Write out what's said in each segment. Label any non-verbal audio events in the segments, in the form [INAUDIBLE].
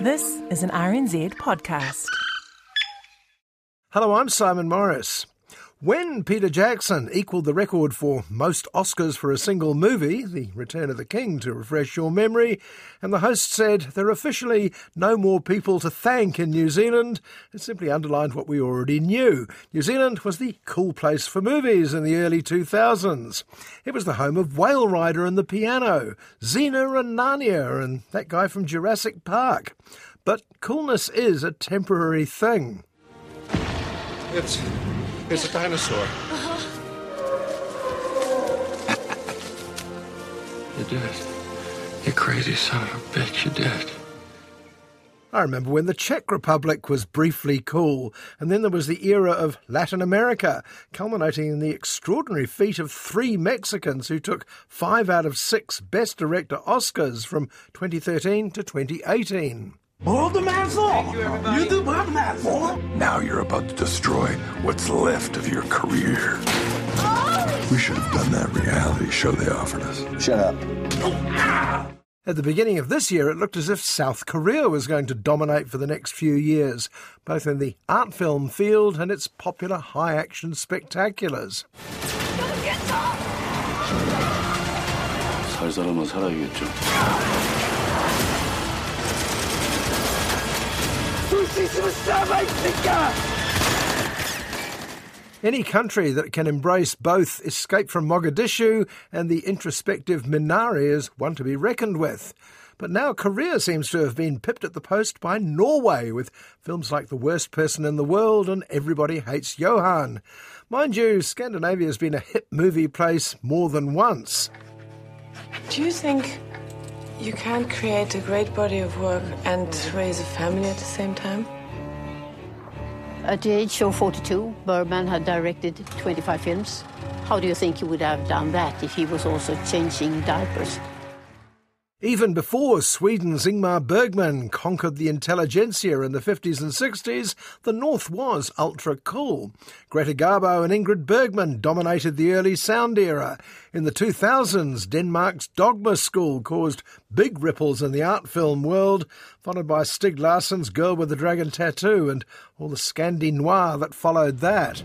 This is an RNZ podcast. Hello, I'm Simon Morris. When Peter Jackson equalled the record for most Oscars for a single movie, The Return of the King, to refresh your memory, and the host said there are officially no more people to thank in New Zealand, it simply underlined what we already knew. New Zealand was the cool place for movies in the early 2000s. It was the home of Whale Rider and the Piano, Xena and Narnia, and that guy from Jurassic Park. But coolness is a temporary thing. It's it's a dinosaur. [LAUGHS] You did. You crazy son of a bitch, you did. I remember when the Czech Republic was briefly cool, and then there was the era of Latin America, culminating in the extraordinary feat of three Mexicans who took five out of six Best Director Oscars from 2013 to 2018. Hold the man for? You do what man for? Now you're about to destroy what's left of your career. We should have done that reality show they offered us. Shut up. At the beginning of this year, it looked as if South Korea was going to dominate for the next few years, both in the art film field and its popular high action spectaculars. 살 사람은 살아야겠죠. Any country that can embrace both Escape from Mogadishu and the introspective Minari is one to be reckoned with. But now Korea seems to have been pipped at the post by Norway with films like The Worst Person in the World and Everybody Hates Johan. Mind you, Scandinavia has been a hit movie place more than once. Do you think you can't create a great body of work and raise a family at the same time? At the age of 42, Bergman had directed 25 films. How do you think he would have done that if he was also changing diapers? Even before Sweden's Ingmar Bergman conquered the intelligentsia in the 50s and 60s, the North was ultra cool. Greta Garbo and Ingrid Bergman dominated the early sound era. In the 2000s, Denmark's Dogma School caused big ripples in the art film world, followed by Stieg Larsson's Girl with the Dragon Tattoo and all the Scandi noir that followed that.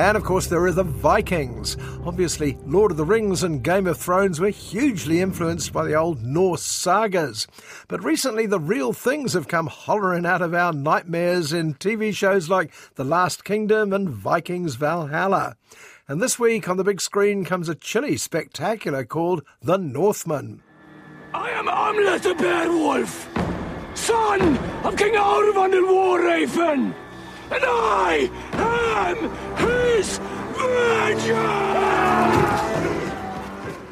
And of course, there are the Vikings. Obviously, Lord of the Rings and Game of Thrones were hugely influenced by the old Norse sagas. But recently, the real things have come hollering out of our nightmares in TV shows like The Last Kingdom and Vikings Valhalla. And this week on the big screen comes a chilly spectacular called The Northman. I am Amlet the Beowulf, son of King Arvan and Warraven, and I his!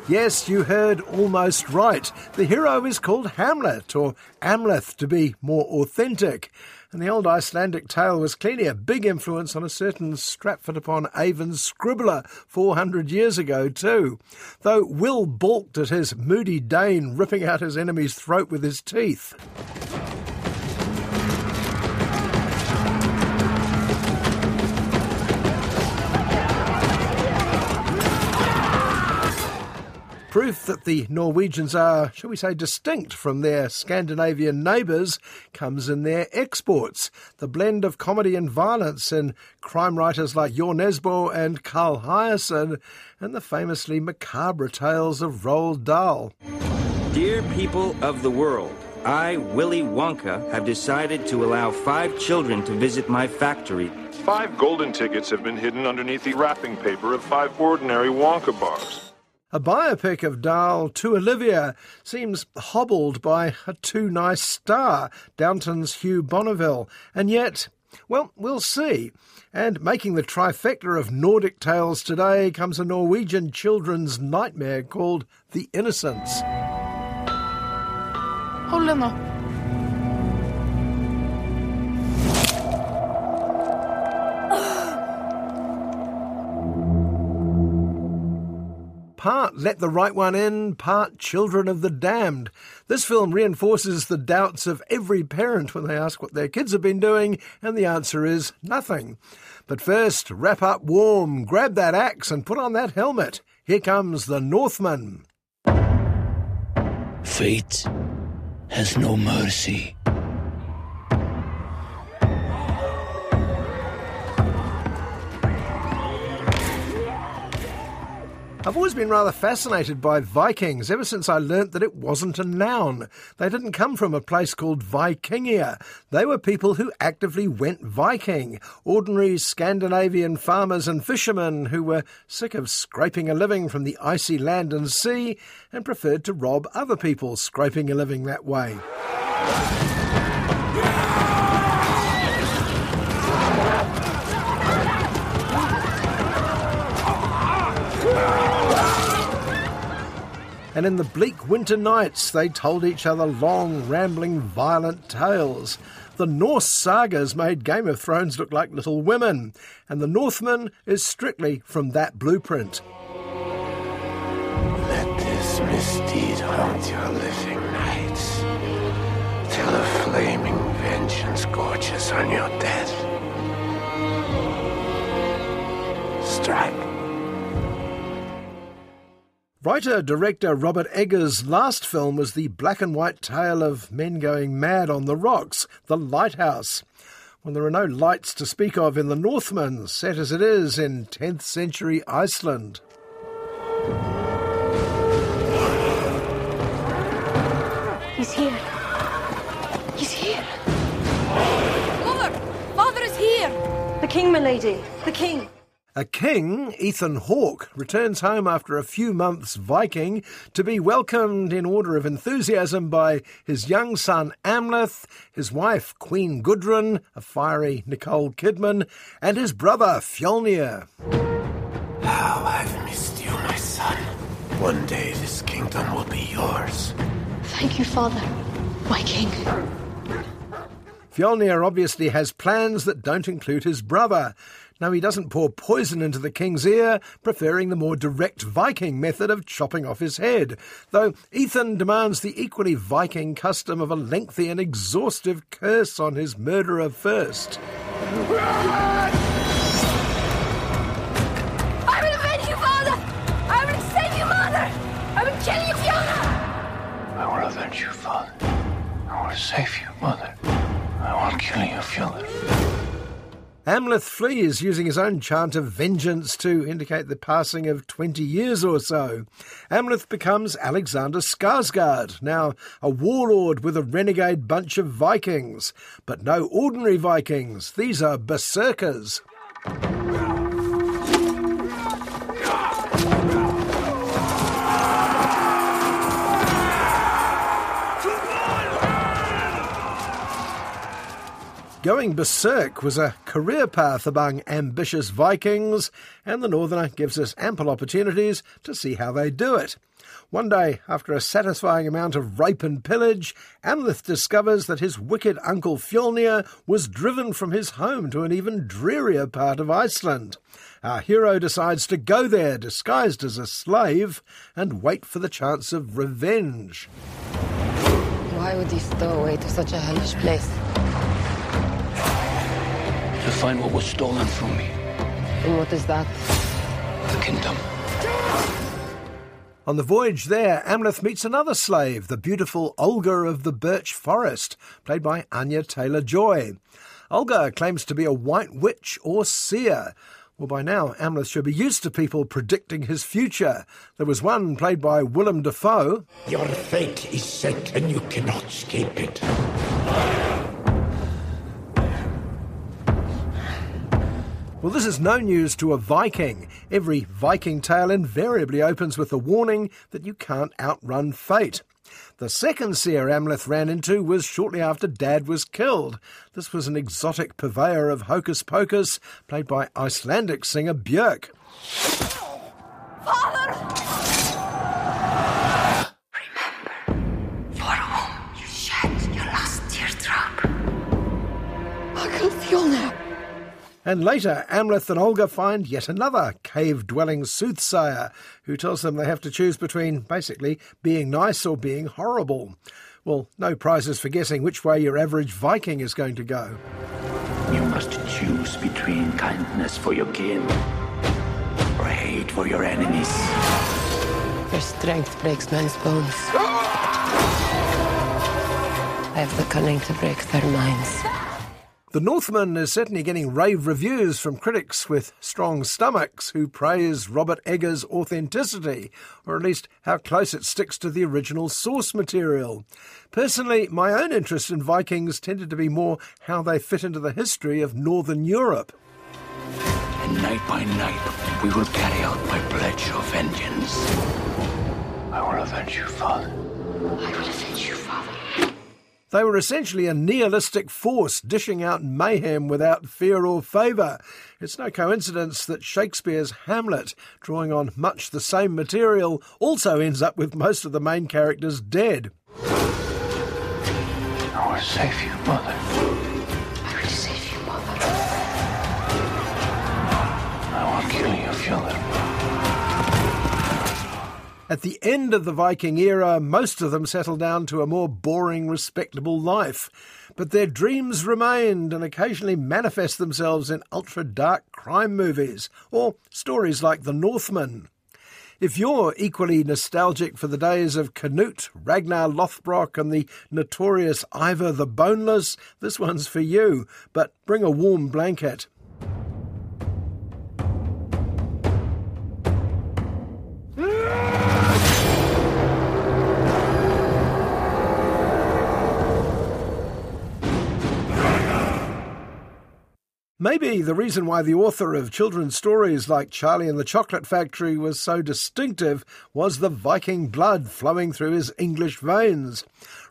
Yes, you heard almost right. The hero is called Hamlet, or Amleth to be more authentic. And the old Icelandic tale was clearly a big influence on a certain Stratford upon Avon scribbler 400 years ago, too. Though Will balked at his moody Dane ripping out his enemy's throat with his teeth. Proof that the Norwegians are, shall we say, distinct from their Scandinavian neighbours comes in their exports. The blend of comedy and violence in crime writers like Jo Nesbø and Carl Hiaasen, and the famously macabre tales of Roald Dahl. Dear people of the world, I, Willy Wonka, have decided to allow five children to visit my factory. Five golden tickets have been hidden underneath the wrapping paper of five ordinary Wonka bars. A biopic of Dahl to Olivia seems hobbled by a too nice star, Downton's Hugh Bonneville, and yet Well, we'll see. And making the trifecta of Nordic tales today comes a Norwegian children's nightmare called The Innocents. Hold on part Let the Right One In, part Children of the Damned. This film reinforces the doubts of every parent when they ask what their kids have been doing, and the answer is nothing. But first, wrap up warm, grab that axe, and put on that helmet. Here comes the Northman. Fate has no mercy. I've always been rather fascinated by Vikings ever since I learnt that it wasn't a noun. They didn't come from a place called Vikingia. They were people who actively went Viking, ordinary Scandinavian farmers and fishermen who were sick of scraping a living from the icy land and sea and preferred to rob other people scraping a living that way. And in the bleak winter nights they told each other long, rambling, violent tales. The Norse sagas made Game of Thrones look like Little Women, and The Northman is strictly from that blueprint. Let this misdeed haunt your living nights, till a flaming vengeance gorges on your death. Strike. Writer director Robert Eggers' last film was the black and white tale of men going mad on the rocks, The Lighthouse. When there are no lights to speak of in The Northman, set as it is in 10th century Iceland. He's here. He's here. Mother! Father is here! The king, my lady. The king. A king, Ethan Hawke, returns home after a few months Viking to be welcomed in order of enthusiasm by his young son Amleth, his wife Queen Gudrun, a fiery Nicole Kidman, and his brother Fjolnir. How I've missed you, my son. One day this kingdom will be yours. Thank you, father, my king. Fjolnir obviously has plans that don't include his brother. No, he doesn't pour poison into the king's ear, preferring the more direct Viking method of chopping off his head, though Ethan demands the equally Viking custom of a lengthy and exhaustive curse on his murderer first. [LAUGHS] Amleth flees using his own chant of vengeance to indicate the passing of 20 years or so. Amleth becomes Alexander Skarsgård, now a warlord with a renegade bunch of Vikings. But no ordinary Vikings, these are berserkers. Going berserk was a career path among ambitious Vikings, and the Northman gives us ample opportunities to see how they do it. One day, after a satisfying amount of rape and pillage, Amleth discovers that his wicked uncle Fjolnir was driven from his home to an even drearier part of Iceland. Our hero decides to go there, disguised as a slave, and wait for the chance of revenge. Why would he stow away to such a hellish place? To find what was stolen from me. And what is that? The kingdom. On the voyage there, Amleth meets another slave, the beautiful Olga of the Birch Forest, played by Anya Taylor Joy. Olga claims to be a white witch or seer. Well, by now, Amleth should be used to people predicting his future. There was one played by Willem Dafoe. Your fate is set and you cannot escape it. Well, this is no news to a Viking. Every Viking tale invariably opens with a warning that you can't outrun fate. The second seer Amleth ran into was shortly after Dad was killed. This was an exotic purveyor of hocus pocus, played by Icelandic singer Björk. Father! And later, Amleth and Olga find yet another cave dwelling soothsayer who tells them they have to choose between basically being nice or being horrible. Well, no prizes for guessing which way your average Viking is going to go. You must choose between kindness for your kin or hate for your enemies. Their strength breaks men's bones. I have the cunning to break their minds. The Northman is certainly getting rave reviews from critics with strong stomachs who praise Robert Eggers' authenticity, or at least how close it sticks to the original source material. Personally, my own interest in Vikings tended to be more how they fit into the history of Northern Europe. And night by night, we will carry out my pledge of vengeance. I will avenge you, Father. I will avenge you, Father. They were essentially a nihilistic force dishing out mayhem without fear or favour. It's no coincidence that Shakespeare's Hamlet, drawing on much the same material, also ends up with most of the main characters dead. I will save you, Mother. At the end of the Viking era, most of them settled down to a more boring, respectable life. But their dreams remained and occasionally manifest themselves in ultra dark crime movies or stories like The Northman. If you're equally nostalgic for the days of Canute, Ragnar Lothbrok, and the notorious Ivar the Boneless, this one's for you. But bring a warm blanket. Maybe the reason why the author of children's stories like Charlie and the Chocolate Factory was so distinctive was the Viking blood flowing through his English veins.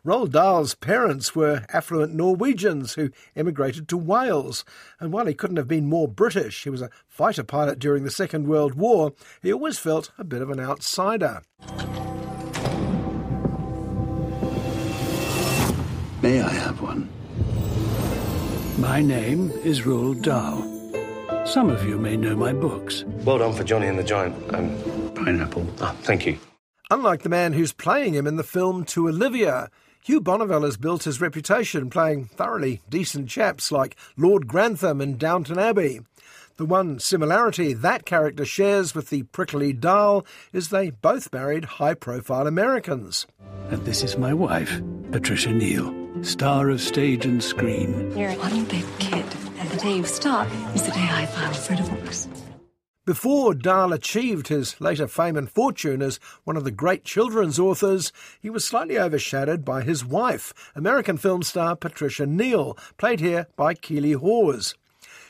Roald Dahl's parents were affluent Norwegians who emigrated to Wales, and while he couldn't have been more British, he was a fighter pilot during the Second World War, he always felt a bit of an outsider. May I have one? My name is Roald Dahl. Some of you may know my books. Well done for Johnny and the Giant. Um, Pineapple. oh, thank you. Unlike the man who's playing him in the film To Olivia, Hugh Bonneville has built his reputation playing thoroughly decent chaps like Lord Grantham in Downton Abbey. The one similarity that character shares with the prickly Dahl is they both married high profile Americans. And this is my wife, Patricia Neal, star of stage and screen. You're one big kid, and the day you stop is the day I file for divorce. Before Dahl achieved his later fame and fortune as one of the great children's authors, he was slightly overshadowed by his wife, American film star Patricia Neal, played here by Keeley Hawes.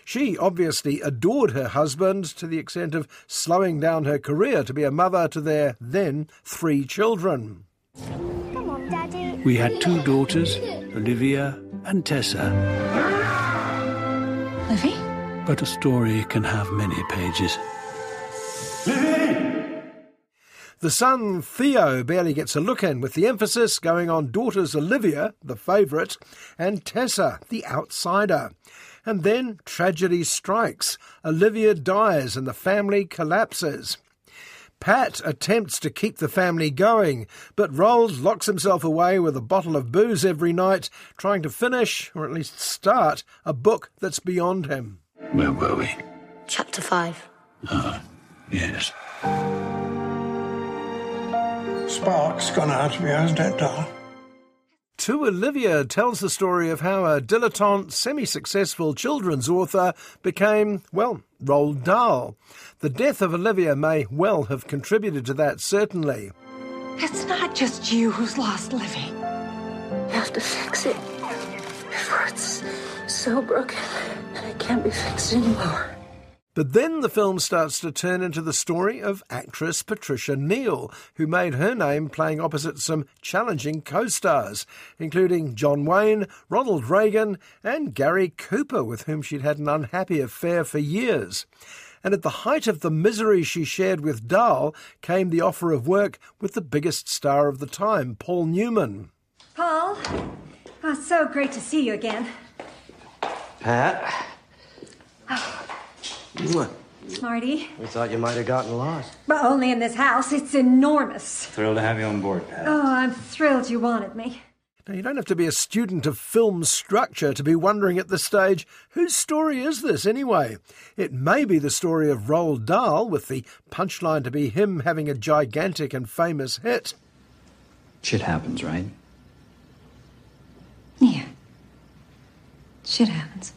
She obviously adored her husband to the extent of slowing down her career to be a mother to their then three children. Come on, Daddy. We had two daughters, Olivia and Tessa. Livy? But a story can have many pages. The son, Theo, barely gets a look in, with the emphasis going on daughters Olivia, the favourite, and Tessa, the outsider. And then tragedy strikes. Olivia dies and the family collapses. Pat attempts to keep the family going, but Roald locks himself away with a bottle of booze every night, trying to finish, or at least start, a book that's beyond him. Where were we? Chapter 5. Ah, yes. Spark's gone out of you, hasn't it, Dar? To Olivia tells the story of how a dilettante, semi successful children's author became, well, Roald Dahl. The death of Olivia may well have contributed to that, certainly. It's not just you who's lost Livy. You have to fix it before it's so broken and it can't be fixed anymore. But then the film starts to turn into the story of actress Patricia Neal, who made her name playing opposite some challenging co stars, including John Wayne, Ronald Reagan, and Gary Cooper, with whom she'd had an unhappy affair for years. And at the height of the misery she shared with Dahl came the offer of work with the biggest star of the time, Paul Newman. Paul, oh, so great to see you again. Pat. Oh, Mwah. Smarty. We thought you might have gotten lost. But only in this house. It's enormous. Thrilled to have you on board, Pat. Oh, I'm thrilled you wanted me. Now, you don't have to be a student of film structure to be wondering at this stage whose story is this anyway? It may be the story of Roald Dahl, with the punchline to be him having a gigantic and famous hit. Shit happens, right? Yeah. Shit happens.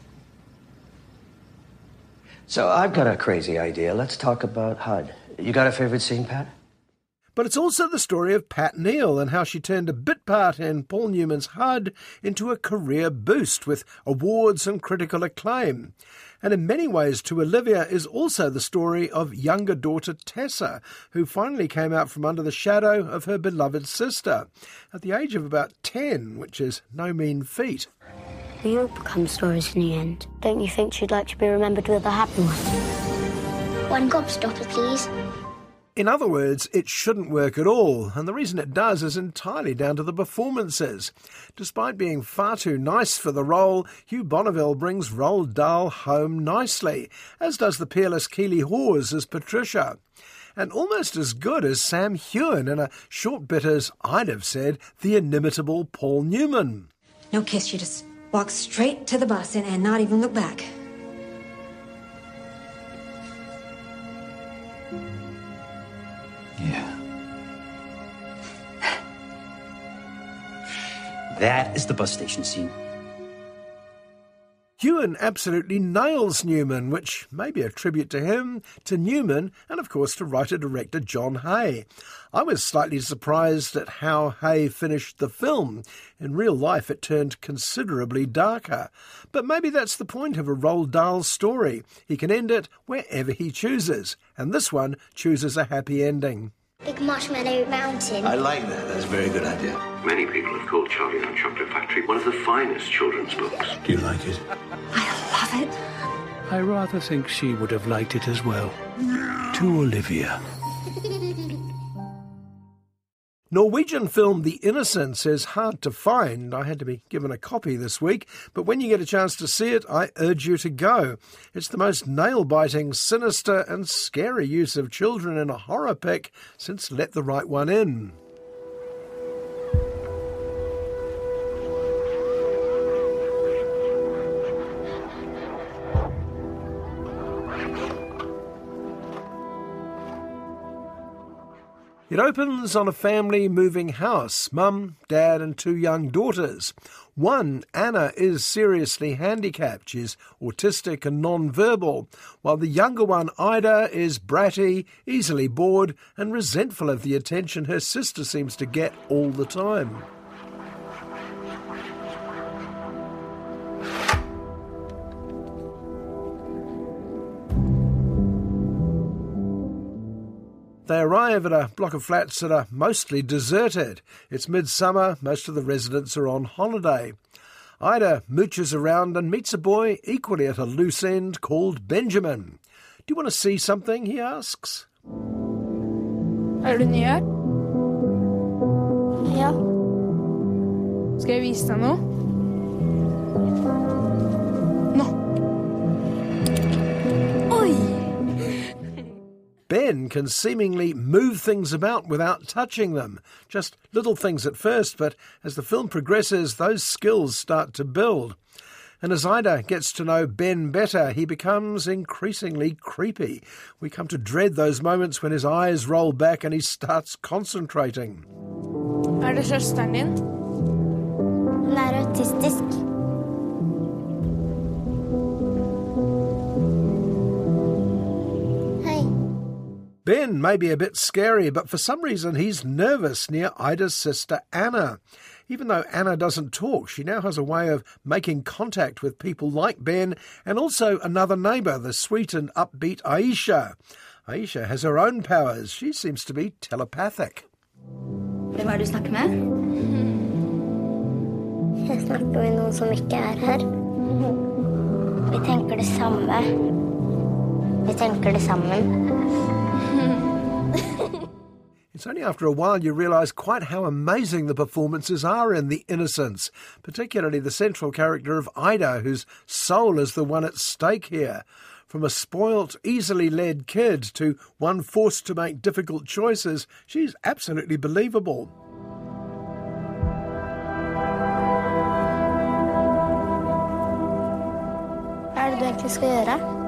So I've got a crazy idea. Let's talk about HUD. You got a favorite scene, Pat? But it's also the story of Pat Neal and how she turned a bit part in Paul Newman's HUD into a career boost with awards and critical acclaim. And in many ways, to Olivia is also the story of younger daughter Tessa, who finally came out from under the shadow of her beloved sister at the age of about 10, which is no mean feat. We all become stories in the end. Don't you think she'd like to be remembered with a happy one? One gobstopper, please. In other words, it shouldn't work at all, and the reason it does is entirely down to the performances. Despite being far too nice for the role, Hugh Bonneville brings Roald Dahl home nicely, as does the peerless Keeley Hawes as Patricia. And almost as good as Sam Heughan in a short bit as, I'd have said, the inimitable Paul Newman. No kiss, you just walk straight to the bus and, and not even look back. Yeah. That is the bus station scene. Heughan absolutely nails Newman, which may be a tribute to him, to Newman, and of course to writer director John Hay. I was slightly surprised at how Hay finished the film. In real life, it turned considerably darker. But maybe that's the point of a Roald Dahl story. He can end it wherever he chooses, and this one chooses a happy ending. Big Marshmallow Mountain. I like that. That's a very good idea. Many people have called Charlie and the Chocolate Factory one of the finest children's books. Do you like it? I love it. I rather think she would have liked it as well. To Olivia. Norwegian film The Innocents is hard to find. I had to be given a copy this week, but when you get a chance to see it, I urge you to go. It's the most nail biting, sinister, and scary use of children in a horror pick since Let the Right One In. It opens on a family moving house mum, dad, and two young daughters. One, Anna, is seriously handicapped. She's autistic and non-verbal, while the younger one, Ida, is bratty, easily bored, and resentful of the attention her sister seems to get all the time. They arrive at a block of flats that are mostly deserted. It's midsummer, most of the residents are on holiday. Ida mooches around and meets a boy equally at a loose end called Benjamin. Do you want to see something? he asks. Er du ny her? Ja. Skal jeg vise deg noe? Ben can seemingly move things about without touching them. Just little things at first, but as the film progresses, those skills start to build. And as Ida gets to know Ben better, he becomes increasingly creepy. We come to dread those moments when his eyes roll back and he starts concentrating. Er det søsteren din? Hun er autistisk. Ben may be a bit scary, but for some reason he's nervous near Ida's sister Anna. Even though Anna doesn't talk, she now has a way of making contact with people like Ben and also another neighbour, the sweet and upbeat Aisha. Aisha has her own powers. She seems to be telepathic. Hvem er det du snakker med? Jeg snakker med noen som ikke er her. Vi tenker det samme. Vi tenker det sammen. It's only after a while you realise quite how amazing the performances are in The Innocents, particularly the central character of Ida, whose soul is the one at stake here. From a spoilt, easily led kid to one forced to make difficult choices, she's absolutely believable. Hva er det du egentlig skal gjøre?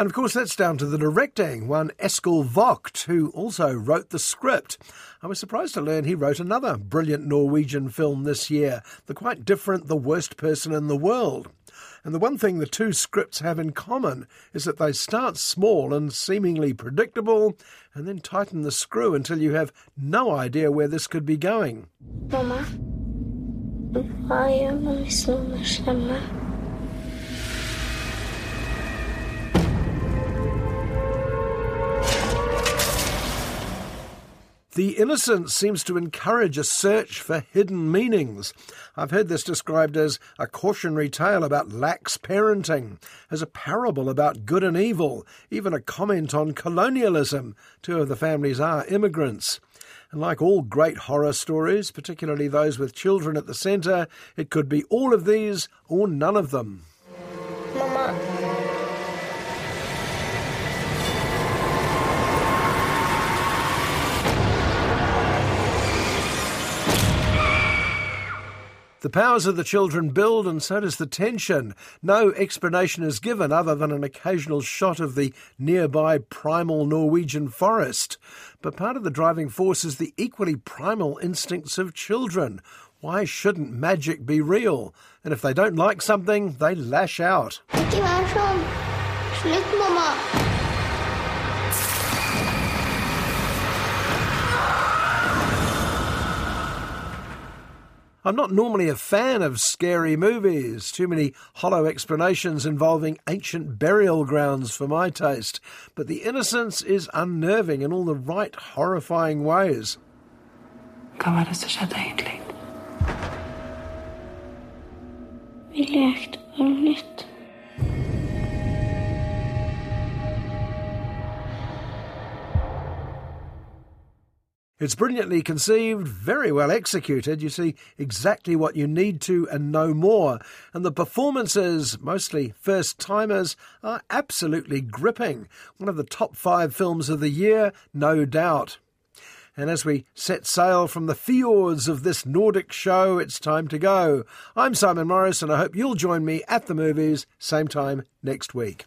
And of course, that's down to the directing, one Eskil Vogt, who also wrote the script. I was surprised to learn he wrote another brilliant Norwegian film this year, the quite different The Worst Person in the World. And the one thing the two scripts have in common is that they start small and seemingly predictable, and then tighten the screw until you have no idea where this could be going. Mamma, hva gjør man hvis noen The Innocents seems to encourage a search for hidden meanings. I've heard this described as a cautionary tale about lax parenting, as a parable about good and evil, even a comment on colonialism. Two of the families are immigrants. And like all great horror stories, particularly those with children at the centre, it could be all of these or none of them. The powers of the children build, and so does the tension. No explanation is given other than an occasional shot of the nearby primal Norwegian forest. But part of the driving force is the equally primal instincts of children. Why shouldn't magic be real? And if they don't like something, they lash out. Vær I'm not normally a fan of scary movies, too many hollow explanations involving ancient burial grounds for my taste, but The Innocents is unnerving in all the right horrifying ways. Vi. It's brilliantly conceived, very well executed. You see exactly what you need to and no more. And the performances, mostly first timers, are absolutely gripping. One of the top five films of the year, no doubt. And as we set sail from the fjords of this Nordic show, it's time to go. I'm Simon Morris, and I hope you'll join me at the movies, same time next week.